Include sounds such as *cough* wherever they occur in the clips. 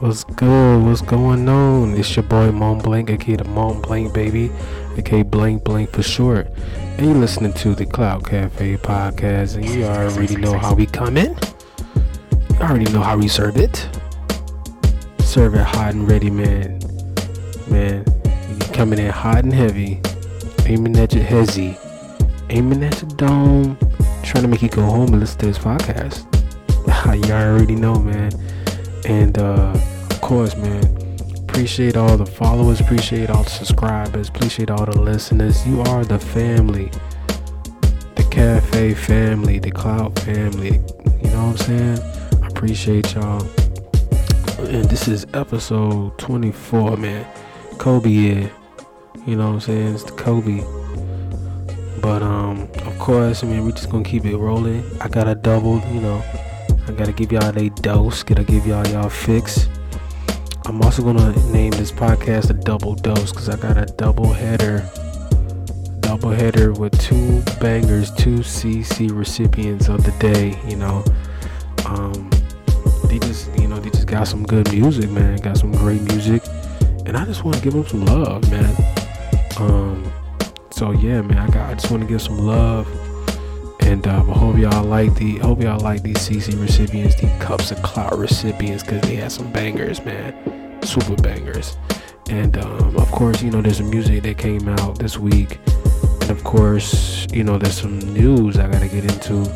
What's good? What's going on? It's your boy Mont Blank, aka the Mont Blank baby, aka Blank Blank for short. And you're listening to the Cloud Cafe podcast, and you already know how we come in. You already know how we serve it. Serve it hot and ready, man. Man, you coming in hot and heavy, aiming at your hezzy, aiming at your dome, trying to make you go home and listen to this podcast. *laughs* you already know, man. And uh, of course, man, appreciate all the followers, appreciate all the subscribers, appreciate all the listeners. You are the family, the cafe family, the cloud family. You know what I'm saying? I appreciate y'all. And this is episode 24, man. Kobe year. You know what I'm saying? It's the Kobe. But um, of course, I mean, we're just gonna keep it rolling. I got a double, you know. I gotta give y'all a dose. Gotta give y'all y'all fix. I'm also gonna name this podcast a double dose because I got a double header, double header with two bangers, two CC recipients of the day. You know, um, they just you know they just got some good music, man. Got some great music, and I just want to give them some love, man. Um, so yeah, man, I got I just want to give some love and um, I hope y'all like the hope y'all like these CC recipients, the cups of clout recipients, because they had some bangers, man, super bangers. And um, of course, you know, there's some music that came out this week, and of course, you know, there's some news I gotta get into.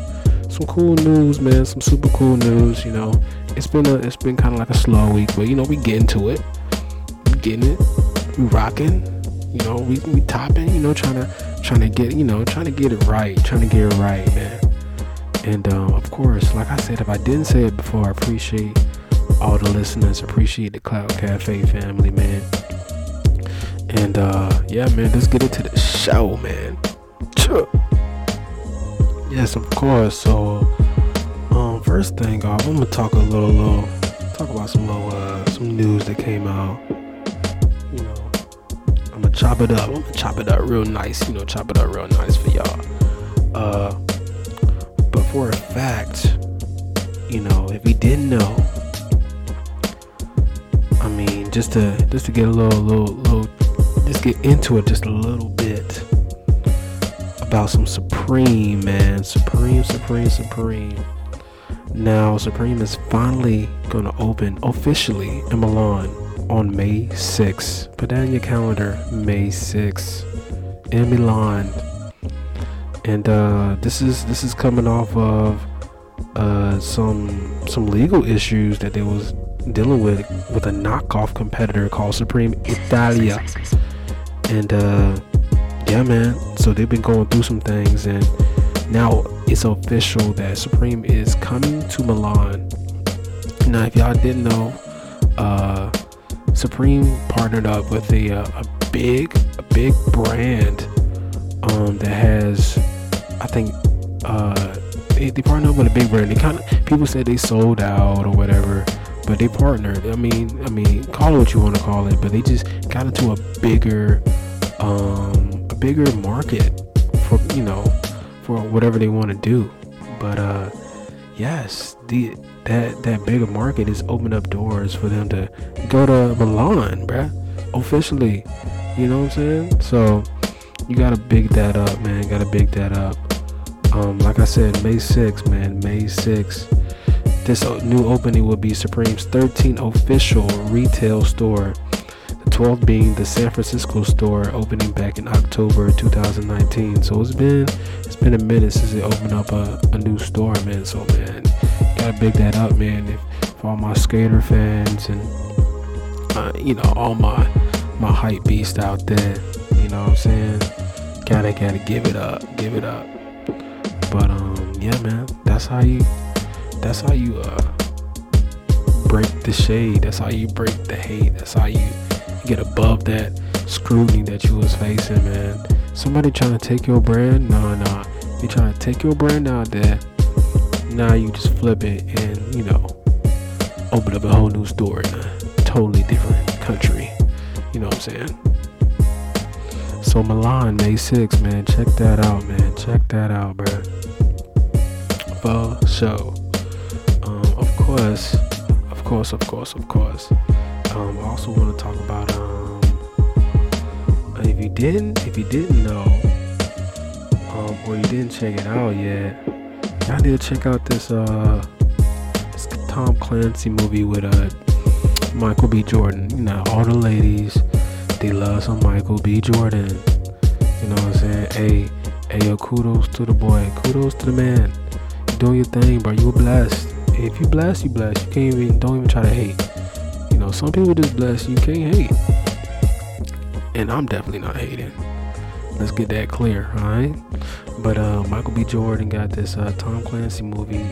Some cool news, man. Some super cool news. You know, it's been a it's been kind of like a slow week, but you know, we get into it. We getting it. We rocking. You know, we we topping. You know, trying to trying to get you know trying to get it right trying to get it right man. And um, of course like i said if i didn't say it before i appreciate all the listeners. Appreciate the cloud cafe family man. And uh yeah man let's get into the show man. Yes of course. So um first thing off i'm gonna talk a little little talk about some little uh some news that came out chop it up. Chop it up real nice, you know, chop it up real nice for y'all. Uh, but for a fact, you know, if you didn't know, I mean, just to just to get a little, little, little, just get into it just a little bit about some Supreme, man, Supreme, Supreme, Supreme. Now, Supreme is finally gonna open officially in Milan on May 6. Put that in your calendar, May 6 in Milan. And uh, this is this is coming off of uh, some some legal issues that they was dealing with with a knockoff competitor called Supreme Italia. And uh, yeah, man. So they've been going through some things, and now it's official that Supreme is coming to Milan. Now, if y'all didn't know, uh, Supreme partnered up with a, uh, a big a big brand um, that has I think uh, they, they partnered up with a big brand. They kind of people said they sold out or whatever, but they partnered. I mean, I mean, call it what you want to call it, but they just got into a bigger um, a bigger market for you know for whatever they want to do. But uh, yes, the that that bigger market is opening up doors for them to go to Milan, bruh. Officially. You know what I'm saying? So you gotta big that up, man. Gotta big that up. Um, like I said, May 6th, man. May 6th. This new opening will be Supreme's 13th official retail store. The 12th being the San Francisco store, opening back in October 2019. So it's been it's been a minute since they opened up a, a new store, man. So man, gotta big that up, man. If, for all my skater fans and uh, you know all my my hype beast out there, you know what I'm saying? Gotta gotta give it up, give it up. But um, yeah, man, that's how you that's how you uh break the shade. That's how you break the hate. That's how you get above that scrutiny that you was facing, man. Somebody trying to take your brand? Nah, nah. They trying to take your brand out there now you just flip it and you know open up a whole new store in a totally different country you know what i'm saying so milan may 6 man check that out man check that out bro for show um, of course of course, of course, of course. Um, I also want to talk about um, if you didn't, if you didn't know, um, or you didn't check it out yet, y'all need to check out this uh, this Tom Clancy movie with uh Michael B. Jordan. You know, all the ladies they love some Michael B. Jordan. You know what I'm saying? Hey, hey, yo, kudos to the boy, kudos to the man. You doing your thing, bro. You blessed. If you blessed, you blessed. You can't even don't even try to hate. Some people just blessed. You can't hate. And I'm definitely not hating. Let's get that clear, alright? But uh, Michael B. Jordan got this uh, Tom Clancy movie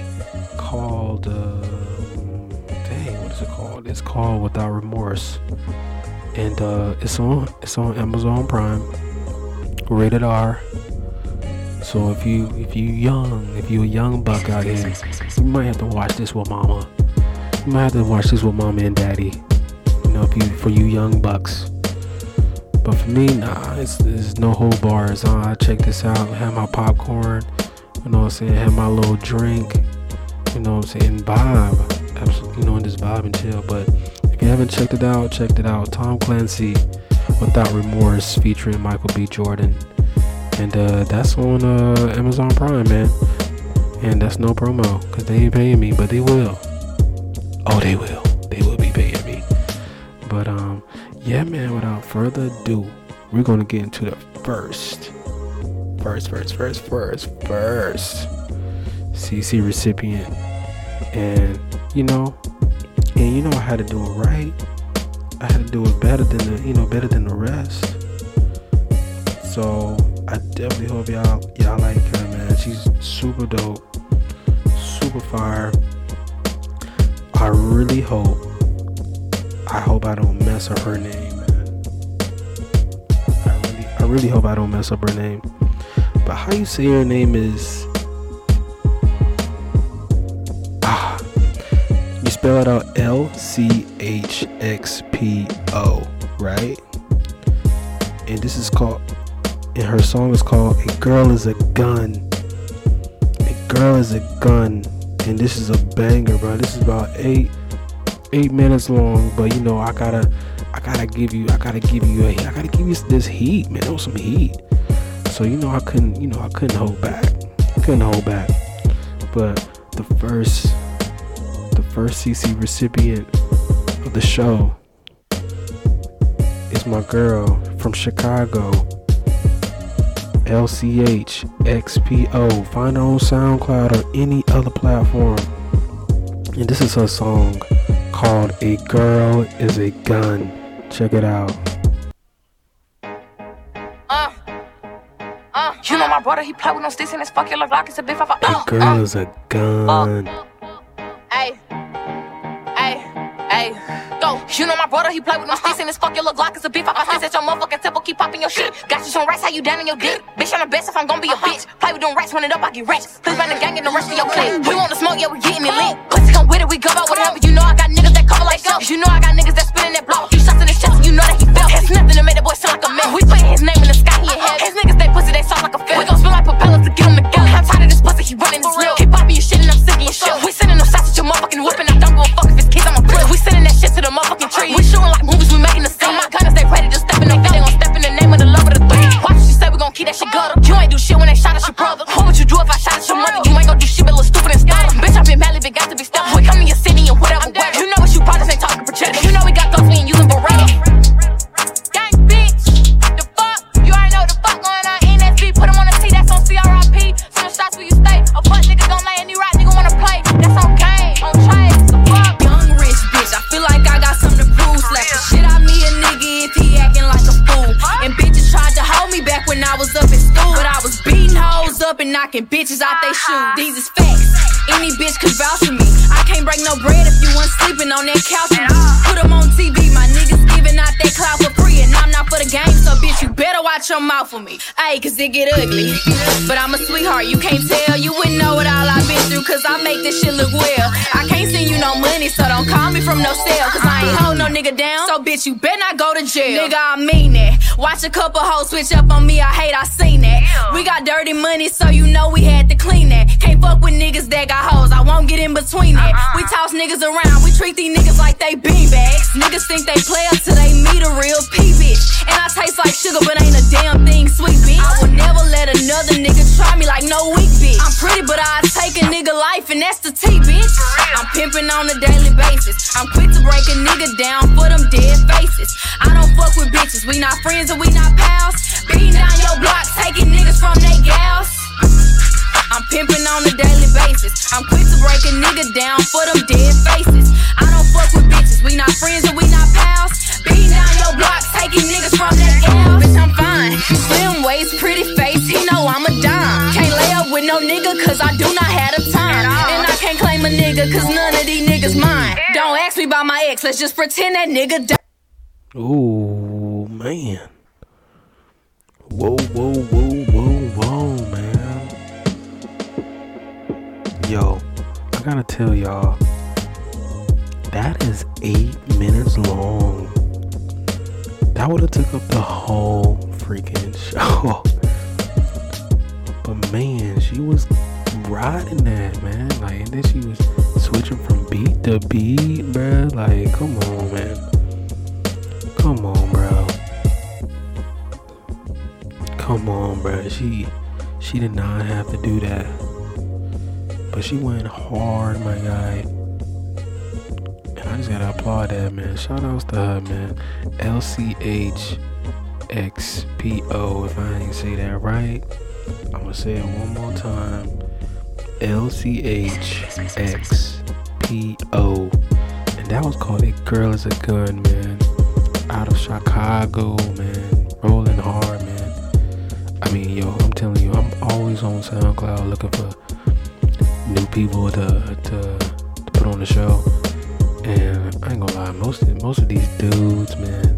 called uh, dang, what is it called? It's called Without Remorse, and uh, it's on it's on Amazon Prime, rated R. So if you if you young, if you a young buck out here, you might have to watch this with mama. You might have to watch this with mama and daddy. You know, if you for you young bucks. But for me, nah, it's, it's no whole bars. Uh, I check this out, have my popcorn, you know what I'm saying, have my little drink, you know what I'm saying, vibe. Absolutely, you know, just vibe and chill. But if you haven't checked it out, checked it out. Tom Clancy, Without Remorse, featuring Michael B. Jordan and uh, that's on uh, Amazon Prime, man. And that's no promo because they ain't paying me, but they will. Oh, they will. But um, yeah, man. Without further ado, we're gonna get into the first, first, first, first, first, first CC recipient, and you know, and you know I had to do it right. I had to do it better than the, you know, better than the rest. So I definitely hope y'all y'all like her, man. She's super dope, super fire. I really hope, I hope I don't mess up her name, man. I really, I really hope I don't mess up her name. But how you say her name is ah, you spell it out L C H X P O, right? And this is called and her song is called A Girl is a Gun. A Girl is a Gun. And this is a banger, bro. This is about eight eight minutes long, but you know, I gotta I gotta give you I gotta give you a I gotta give you this heat, man. There was some heat. So you know I couldn't you know I couldn't hold back. Couldn't hold back. But the first the first CC recipient of the show is my girl from Chicago. LCHXPO. Find her on SoundCloud or any other platform. And this is her song called A Girl is a Gun. Check it out. Uh, uh, you know my brother, he play with no sticks in his fucking look like it's a big five. A girl is a gun. Hey, hey, hey. Go. You know my brother, he play with no sticks in his fucking look like it's a beef. I sticks at your motherfucking temple, keep popping your shit. Got you some rights, how you down in your dick? Bitch, I'm the best if I'm gonna be a bitch. Play with them rats, run it up, I get rich. Please run the gang and the rest of your clique. We want to smoke, yeah, we getting it lit. Pussy come with it, we go out whatever. You know I got niggas that cover like go. You know I got niggas that spinning that block. You shots in his chest, and you know that he felt. It's nothing to make that boy sound like a man. We putting his name in the sky, he in heaven. His niggas, they pussy, they sound like a fit. We gon' spin like propellers to get him together. I'm tired of this pussy, he running his real. Keep popping your shit and I'm sick of your shit. We sending them shots at your motherfucking whipping. I don't give a fuck if it's kids, I'm a flip. We sending that shit to the motherfucking tree. We shooting like movies, we making the scene. My gunners, they ready to step in the fit. They gon' step in the name of the love of the three. Watch what you say, we gon' keep that shit gutter. You ain't do shit when they shot at your brother. What would you do if I shot at your mother? You ain't gon' do shit but knocking bitches out they shoes. These is facts. Any bitch could vouch for me. I can't break no bread if you weren't sleeping on that couch watch your mouth for me. Ayy, cause it get ugly. But I'm a sweetheart, you can't tell. You wouldn't know what all I've been through, cause I make this shit look well. I can't send you no money, so don't call me from no cell, cause I ain't hold no nigga down. So bitch, you better not go to jail. Nigga, I mean that. Watch a couple hoes switch up on me. I hate, I seen that. We got dirty money, so you know we had to clean that. Can't fuck with niggas that got hoes. I won't get in between that. Uh-uh. We toss niggas around. We treat these niggas like they beanbags. Niggas think they play up till they meet a real P bitch. And I taste like sugar, but ain't a damn thing sweet bitch. I will never let another nigga try me like no weak bitch. I'm pretty, but I take a nigga life, and that's the T bitch. I'm pimping on a daily basis. I'm quick to break a nigga down for them dead faces. I don't fuck with bitches. We not friends and we not pals. Beating down your block, taking niggas from they gals. I'm pimping on a daily basis. I'm quick to break a nigga down for them dead faces. Slim waist, pretty face. He know I'm a dime. Can't lay up with no nigga cause I do not have the time. And I can't claim a nigga cause none of these niggas mine. Don't ask me about my ex. Let's just pretend that nigga died. Ooh, man. Whoa, whoa, whoa, whoa, whoa, man. Yo, I gotta tell y'all, that is eight minutes long. That would have took up the whole freaking *laughs* show. Oh. But man, she was riding that, man. Like, and then she was switching from beat to beat, bruh. Like, come on, man. Come on, bro. Come on, bro. She she did not have to do that. But she went hard, my guy. And I just gotta applaud that, man. Shout outs to her, man. LCHXPO, if I ain't say that right. I'm gonna say it one more time. LCHXPO. And that was called A Girl is a Gun, man out of Chicago, man. Rolling hard, man. I mean, yo, I'm telling you, I'm always on SoundCloud looking for new people to to, to put on the show. And I ain't gonna lie, most of, most of these dudes, man,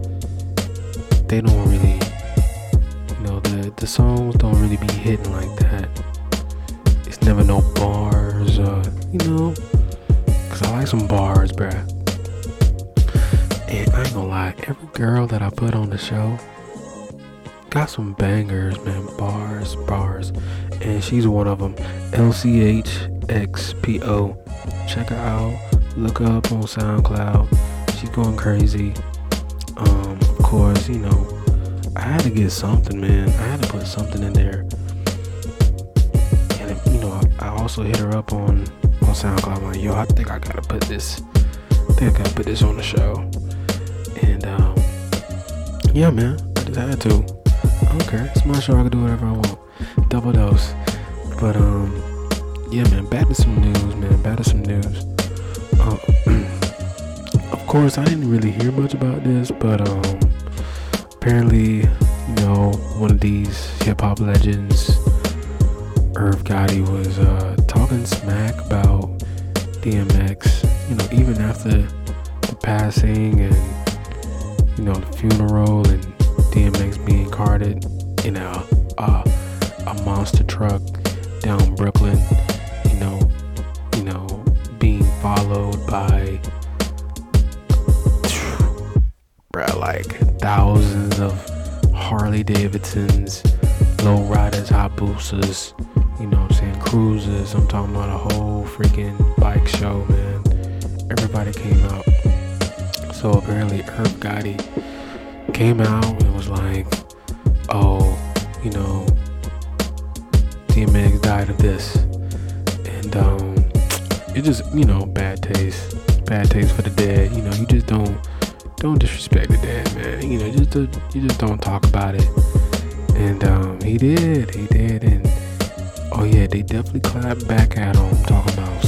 they don't really, you know, the the songs don't really be hitting like that. It's never no bars, uh, you know, cause I like some bars, bruh. And I ain't gonna lie, every girl that I put on the show got some bangers, man. Bars, bars. And she's one of them. LCHXPO. Check her out. Look up on SoundCloud. She's going crazy. Um, course, you know, I had to get something, man. I had to put something in there. And, you know, I also hit her up on, on SoundCloud. I'm like, yo, I think I gotta put this. I think I gotta put this on the show. And um, yeah, man, I just had to. I don't care. It's my show. I can do whatever I want. Double dose. But um, yeah, man. Back to some news, man. Back to some news. Uh, *clears throat* of course, I didn't really hear much about this, but um, apparently, you know, one of these hip hop legends, Irv Gotti, was uh, talking smack about DMX. You know, even after the passing and you know, the funeral and DMX being carted in a, a, a monster truck Habusas,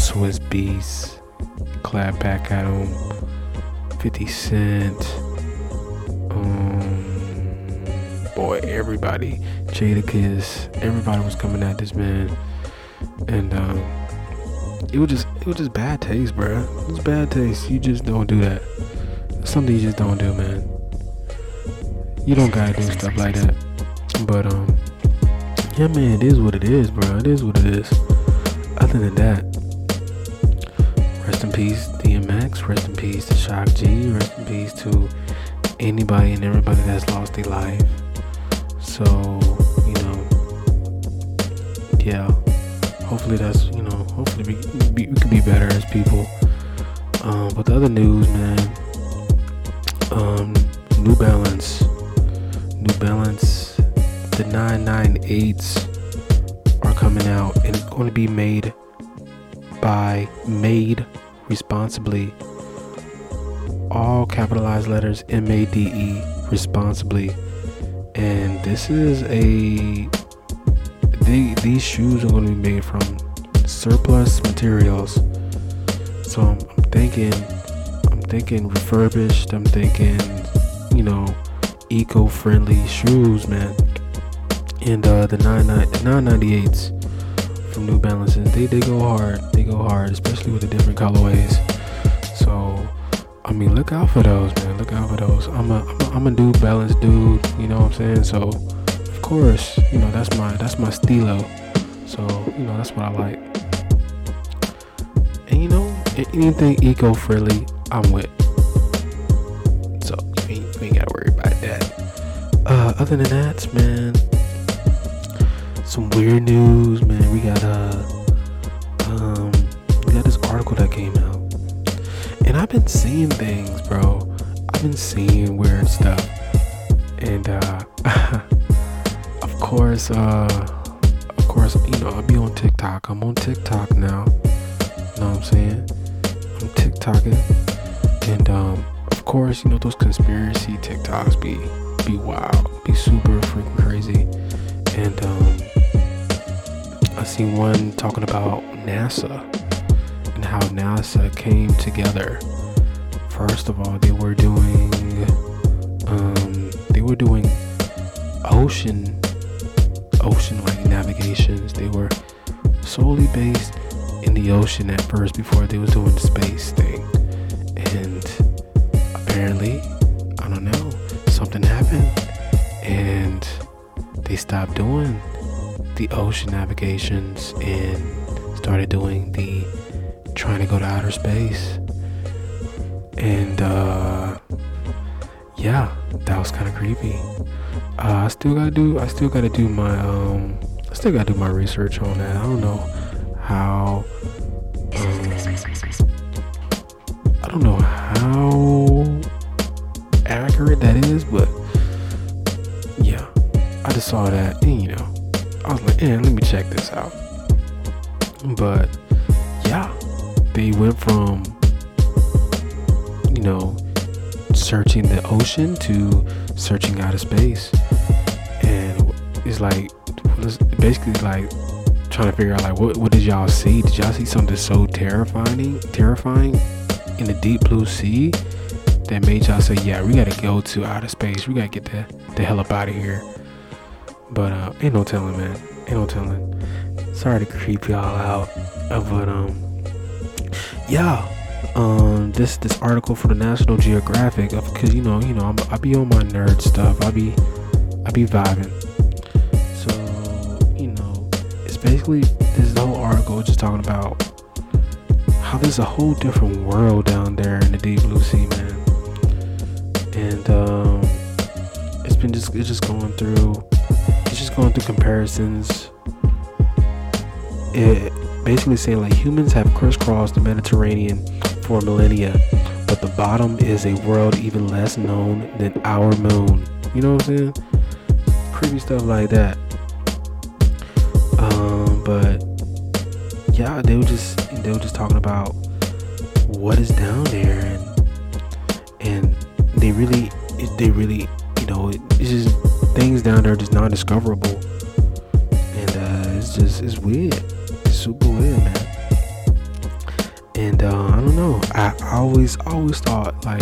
Swizz Beatz. Clapped back at him 50 Cent, um, boy, everybody, Jadakiss, everybody was coming at this man, and um, it was just, it was just bad taste, bro. It was bad taste. You just don't do that. It's something you just don't do, man. You don't gotta do stuff like that. But um, yeah, man, it is what it is, bro. It is what it is. Other than that, peace, DMX. Rest in peace to Shock G, rest in peace to anybody and everybody that's lost their life. So, you know, yeah, hopefully that's, you know, hopefully we, we, we could be better as people. Um, but the other news, man, um, New Balance, New Balance, the 998s are coming out and it's going to be made by Made Responsibly. All capitalized letters M A D E responsibly. And this is a they, these shoes are going to be made from surplus materials. So I'm, I'm thinking I'm thinking refurbished, I'm thinking, you know, eco-friendly shoes, man. And uh the 998s from New Balances. They they go hard. They go hard, especially with the different colorways. So I mean, look out for those, man. Look out for those. I'm a I'm a, I'm a New Balance dude. You know what I'm saying? So of course, you know that's my that's my stilo. So you know that's what I like. And you know anything eco-friendly, I'm with. So you ain't, you ain't gotta worry about that. Uh, other than that, man, some weird news, man. We got uh, um, we got this article that came out, and I've been seeing things, bro. I've been seeing weird stuff, and uh, *laughs* of course, uh, of course, you know, I'll be on TikTok. I'm on TikTok now. You know what I'm saying? I'm TikToking, and um, of course, you know those conspiracy TikToks be be wild, be super freaking crazy, and um, seen one talking about NASA and how NASA came together. First of all, they were doing um, they were doing ocean ocean like navigations. They were solely based in the ocean at first before they was doing the space thing. And apparently, I don't know, something happened and they stopped doing the ocean navigations and started doing the trying to go to outer space. And uh yeah, that was kind of creepy. Uh, I still gotta do. I still gotta do my. Um, I still gotta do my research on that. I don't know how. Um, I don't know how accurate that is, but yeah, I just saw that, and you know, I was like, "Yeah, let me check this out." But yeah, they went from you know searching the ocean to searching out of space. And it's like basically like trying to figure out like what, what did y'all see? Did y'all see something so terrifying terrifying in the deep blue sea that made y'all say yeah we gotta go to outer space. We gotta get the, the hell up out of here but uh ain't no telling man. Ain't no telling. Sorry to creep y'all out uh, but um yeah um this this article for the National Geographic because you know you know I'm, I be on my nerd stuff. I be I be vibing. So you know it's basically this whole article just talking about how there's a whole different world down there in the deep blue sea man. And um it's been just it's just going through going through comparisons it basically saying like humans have crisscrossed the Mediterranean for millennia, but the bottom is a world even less known than our moon. You know what I'm saying? Creepy stuff like that. Um, but yeah, they were just they were just talking about what is down there, and and they really they really you know it's just things down there just non-discoverable, and uh, it's just it's weird. It's super weird, man and uh, I don't know. I, I always always thought like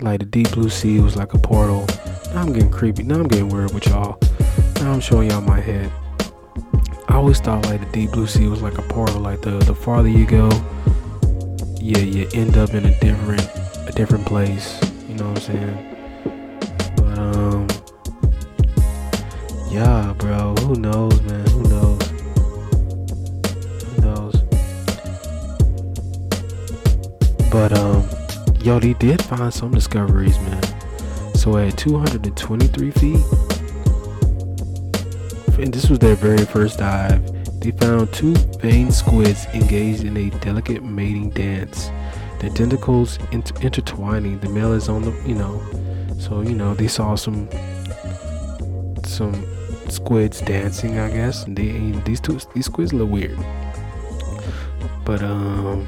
like the deep blue sea was like a portal. Now I'm getting creepy. Now I'm getting weird with y'all. Now I'm showing y'all my head. I always thought like the deep blue sea was like a portal. Like the the farther you go, yeah, you end up in a different a different place. You know what I'm saying? Yeah, bro. Who knows, man? Who knows? Who knows? But um, yo, they did find some discoveries, man. So at 223 feet, and this was their very first dive, they found two veined squids engaged in a delicate mating dance. Their tentacles inter- intertwining. The male is on the, you know, so you know they saw some some squids dancing, I guess. They these two these squids look weird, but um,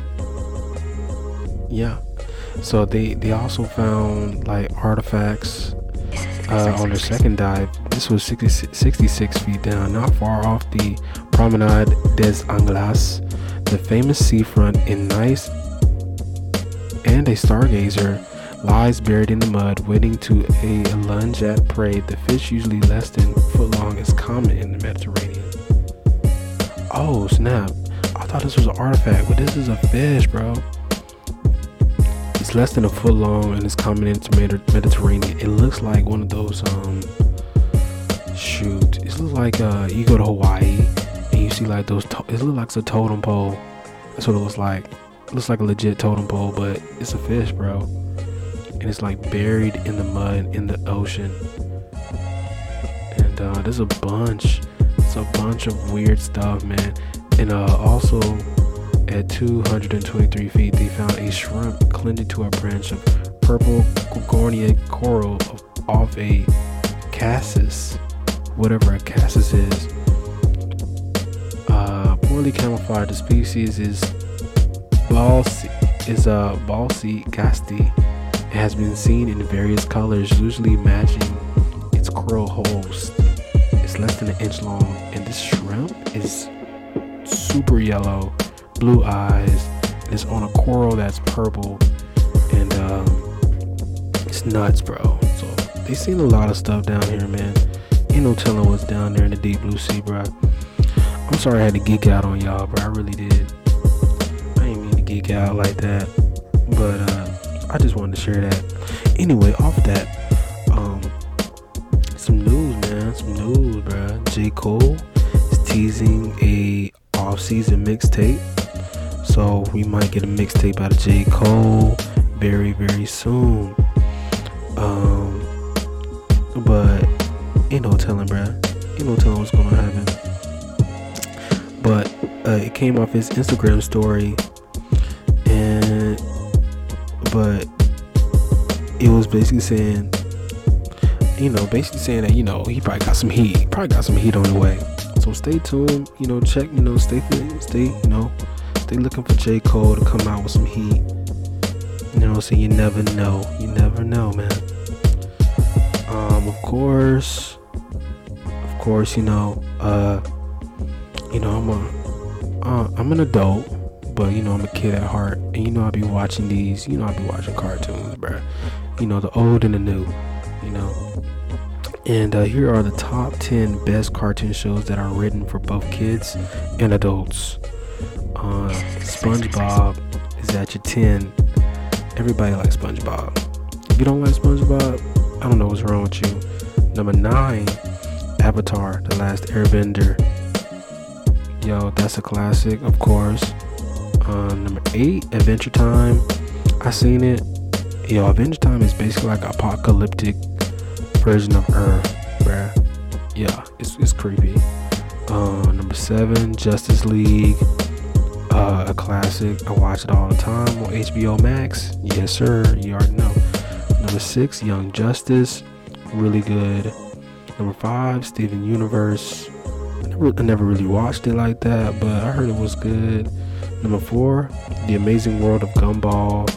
yeah. So they they also found like artifacts uh, on their second dive. This was 60, 66 feet down, not far off the Promenade des Anglais, the famous seafront in Nice, and a stargazer lies buried in the mud, waiting to a lunge at prey. The fish, usually less than foot long, is common in the Mediterranean. Oh snap! I thought this was an artifact, but this is a fish, bro. It's less than a foot long and it's common into Mediterranean. It looks like one of those um shoot. It looks like uh you go to Hawaii and you see like those. To- it looks like it's a totem pole. That's what it looks like. It looks like a legit totem pole, but it's a fish, bro. And it's like buried in the mud in the ocean. And uh, there's a bunch. It's a bunch of weird stuff, man. And uh, also at 223 feet, they found a shrimp clinging to a branch of purple gorgonia coral off a cassis, whatever a cassis is. Uh, poorly camouflaged, the species is Balsi, is a uh, Balsi casti. It has been seen in various colors, usually matching its coral host. It's less than an inch long, and this shrimp is super yellow blue eyes. It's on a coral that's purple, and um, it's nuts, bro. So they seen a lot of stuff down here, man. Ain't no telling what's down there in the deep blue sea, bro. I'm sorry I had to geek out on y'all, bro. I really did. I didn't mean to geek out like that, but uh, I just wanted to share that. Anyway, off that, um, some news, man. Some news, bro. J. Cole is teasing a off-season mixtape so we might get a mixtape out of J. Cole very, very soon. Um, but ain't no telling, bruh. Ain't no telling what's gonna happen. But uh, it came off his Instagram story, but it was basically saying, you know, basically saying that you know he probably got some heat, probably got some heat on the way. So stay tuned, you know, check, you know, stay, stay, you know, they looking for J. Cole to come out with some heat. You know, so you never know. You never know, man. Um, of course, of course, you know, uh, you know, I'm a, uh, I'm an adult, but you know, I'm a kid at heart, and you know, I'll be watching these. You know, I'll be watching cartoons, bruh. You know, the old and the new. You know, and uh, here are the top 10 best cartoon shows that are written for both kids and adults uh, SpongeBob is at your 10. Everybody likes SpongeBob. If you don't like SpongeBob, I don't know what's wrong with you. Number 9, Avatar The Last Airbender. Yo, that's a classic, of course. Uh, number 8, Adventure Time. I seen it. Yo, Adventure Time is basically like apocalyptic version of Earth, bruh. Yeah, it's, it's creepy. Uh, number seven, Justice League uh, a classic. I watch it all the time on HBO Max. Yes, sir. You already know. Number six, Young Justice. Really good. Number five, Steven Universe. I never, I never really watched it like that, but I heard it was good. Number four, The Amazing World of Gumball.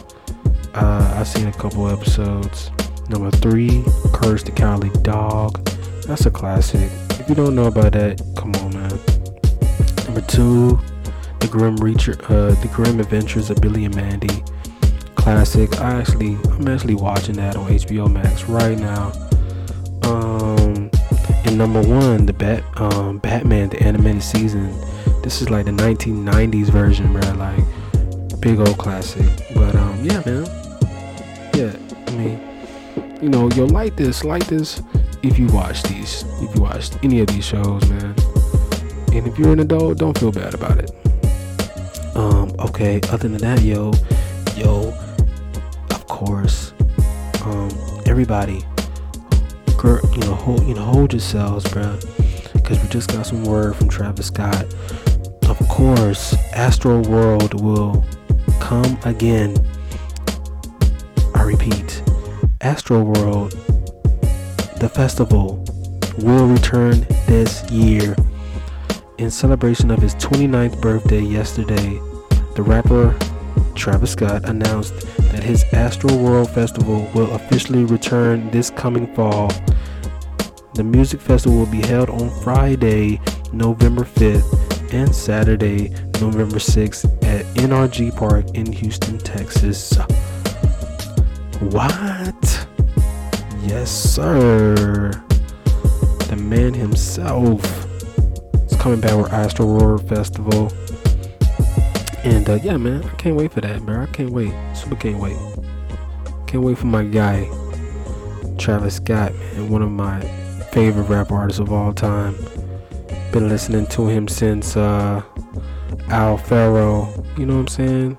Uh, I've seen a couple episodes. Number three, Courage the Cowardly Dog. That's a classic. If you don't know about that, come on, man. Number two, the Grim Reacher, uh, The Grim Adventures of Billy and Mandy, classic. I actually, I'm actually watching that on HBO Max right now. Um, and number one, the Bat, um, Batman, the animated season. This is like the 1990s version, bro. Like big old classic. But um, yeah, man. Yeah, I mean, you know, you'll like this, like this if you watch these, if you watch any of these shows, man. And if you're an adult, don't feel bad about it. Um, okay, other than that, yo, yo, of course, um, everybody, girl, you know, hold, you know, hold yourselves, bruh, because we just got some word from Travis Scott. Of course, Astro World will come again. I repeat, Astro World, the festival, will return this year. In celebration of his 29th birthday yesterday, the rapper Travis Scott announced that his Astro World Festival will officially return this coming fall. The music festival will be held on Friday, November 5th and Saturday, November 6th at NRG Park in Houston, Texas. What? Yes, sir. The man himself is coming back with Astro World Festival. And uh, yeah, man, I can't wait for that, bro. I can't wait. Super can't wait. Can't wait for my guy, Travis Scott, man. One of my favorite rap artists of all time. Been listening to him since uh, Owl Pharaoh. You know what I'm saying?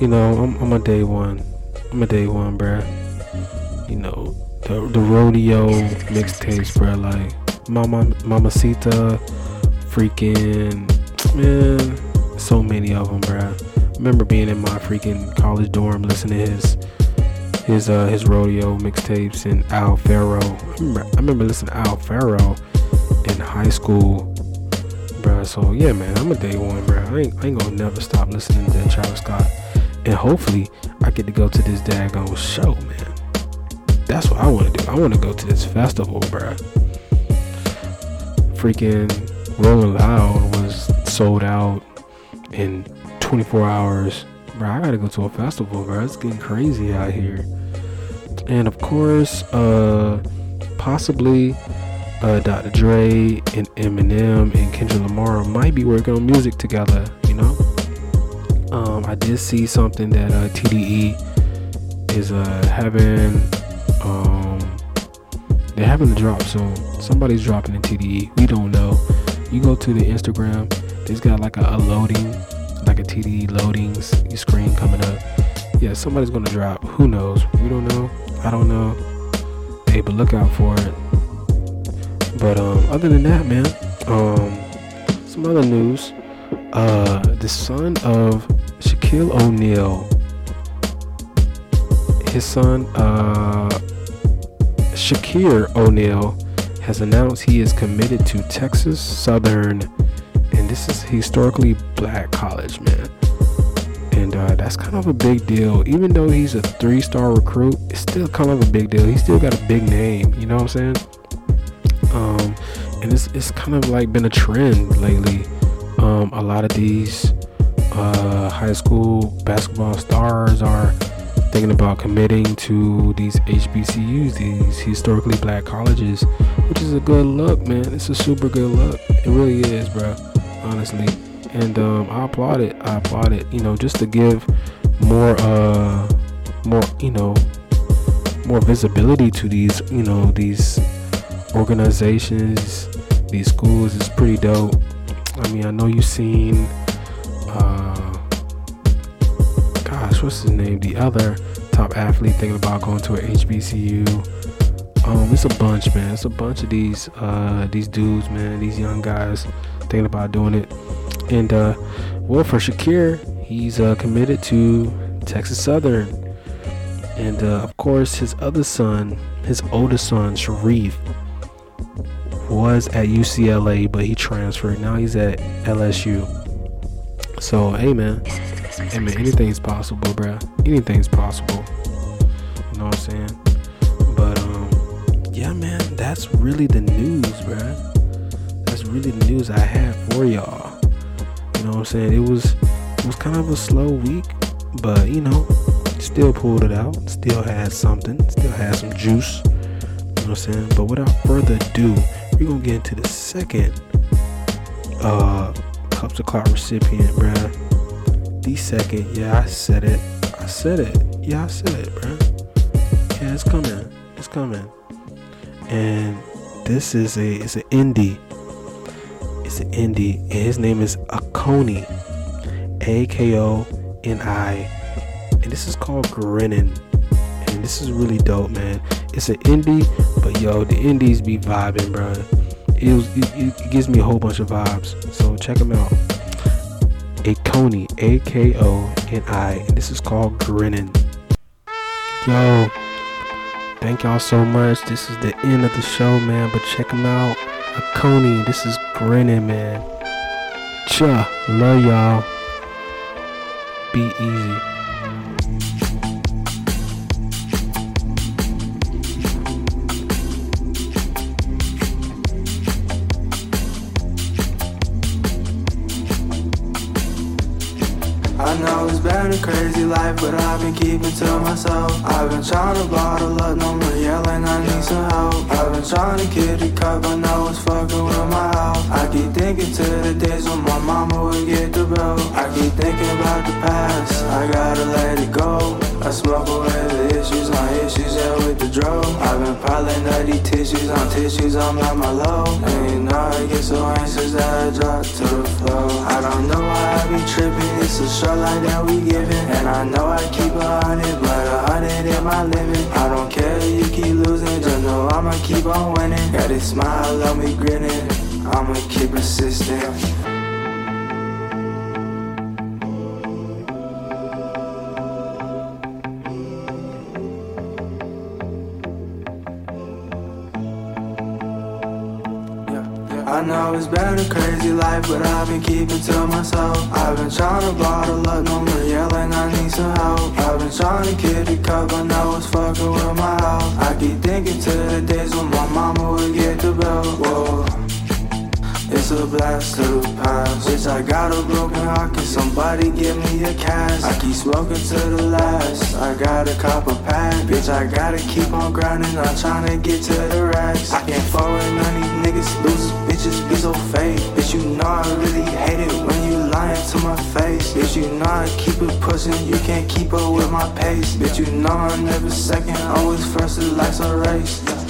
You know, I'm, I'm a day one. I'm a day one, bruh. You know, the, the rodeo mixtapes, bruh. Like, Mama, Mamacita, freaking, man so many of them, bruh. remember being in my freaking college dorm listening to his his uh his rodeo mixtapes and Owl Pharaoh. I remember, I remember listening to Owl in high school, bro. So yeah, man, I'm a day one, bro. I ain't, I ain't gonna never stop listening to Travis Scott, and hopefully I get to go to this daggone show, man. That's what I want to do. I want to go to this festival, bro. Freaking Rolling Loud was sold out in 24 hours. Bro, I gotta go to a festival, bro. It's getting crazy out here. And of course, uh, possibly uh, Dr. Dre and Eminem and Kendrick Lamar might be working on music together. You know, um, I did see something that uh, TDE is uh, having. Um, they're having a drop soon. Somebody's dropping in TDE. We don't know. You go to the Instagram it's got like a, a loading, like a TDE loadings screen coming up. Yeah, somebody's gonna drop. Who knows? We don't know. I don't know. Hey, but look out for it. But um, other than that, man, um, some other news. Uh, the son of Shaquille O'Neal, his son, uh, Shaqir O'Neal, has announced he is committed to Texas Southern and this is historically black college, man. And uh, that's kind of a big deal. Even though he's a three star recruit, it's still kind of a big deal. He's still got a big name, you know what I'm saying? And it's, it's kind of like been a trend lately. Um, a lot of these uh, high school basketball stars are thinking about committing to these HBCUs, these historically black colleges, which is a good look, man. It's a super good look. It really is, bro honestly. And um, I applaud it. I applaud it. You know, just to give more, uh, more, you know, more visibility to these, you know, these organizations, these schools is pretty dope. I mean, I know you've seen, uh, gosh, what's his name? The other top athlete thinking about going to a HBCU. Um, it's a bunch, man. It's a bunch of these, uh, these dudes, man. These young guys thinking about doing it. And uh, well, for Shaqir, he's uh, committed to Texas Southern. And uh, of course, his other son, his oldest son, Shareef, was at UCLA, but he transferred. Now he's at LSU. So, hey man, hey man, anything's possible, bruh. Anything's possible. You know what I'm saying? But um, yeah, man, that's really the news, bruh that's really the news I had for y'all. You know what I'm saying? It was it was kind of a slow week, but you know, still pulled it out. Still had something. Still had some juice. You know what I'm saying? But without further ado, we're gonna get into the second uh cups of clout recipient, bruh. The second, yeah, I said it. I said it. Yeah, I said it, bruh. Yeah, it's coming. It's coming. And this is a it's an indie It's an indie, and his name is Akoni, A K O N I, and and this is called Grinning. And this is really dope, man. It's an indie, but yo, the indies be vibing, bro. It, it, it gives me a whole bunch of vibes. So check them out. Akoni, A K O N I, and this is called Grinning. Yo, thank y'all so much. This is the end of the show, man. But check them out. Akoni, this is Grinning, man. Cha, love y'all. Be easy. Been a crazy life, but I've been keeping to myself. I've been trying to bottle up, no more yelling, I need some help. I've been trying to get the cup, I know it's fucking with my health. I keep thinking to the days when my mama would get the bill. I keep thinking about the past, I gotta let it go. I smoke away the issues my issues, yeah, with the drove. I've been piling nutty tissues on tissues, I'm at my low. And you know I get so anxious that I drop to the floor. I don't know why I be tripping, it's a show like that we giving. And I know I keep a hundred, but a hundred in my limit. I don't care you keep losing, just know I'ma keep on winning. Got this smile on me grinning, I'ma keep persistent. I know it's been a crazy life, but I've been keeping to myself. I've been trying to bottle up, no more yelling, I need some help. I've been trying to get the cup, I know it's fucking with my health. I keep thinking to the days when my mama would get the bill. Whoa. It's a blast to the past. Bitch, I got a broken heart. Can somebody give me a cast? I keep smoking to the last. I got a copper pack. Bitch, I gotta keep on grinding. I'm trying to get to the racks. I can't fall with none of these niggas. Losers, bitches be so fake. Bitch, you know I really hate it when you lying to my face. Bitch, you know I keep it pushing. You can't keep up with my pace. Bitch, you know I'm never second. Always first. Life's a race.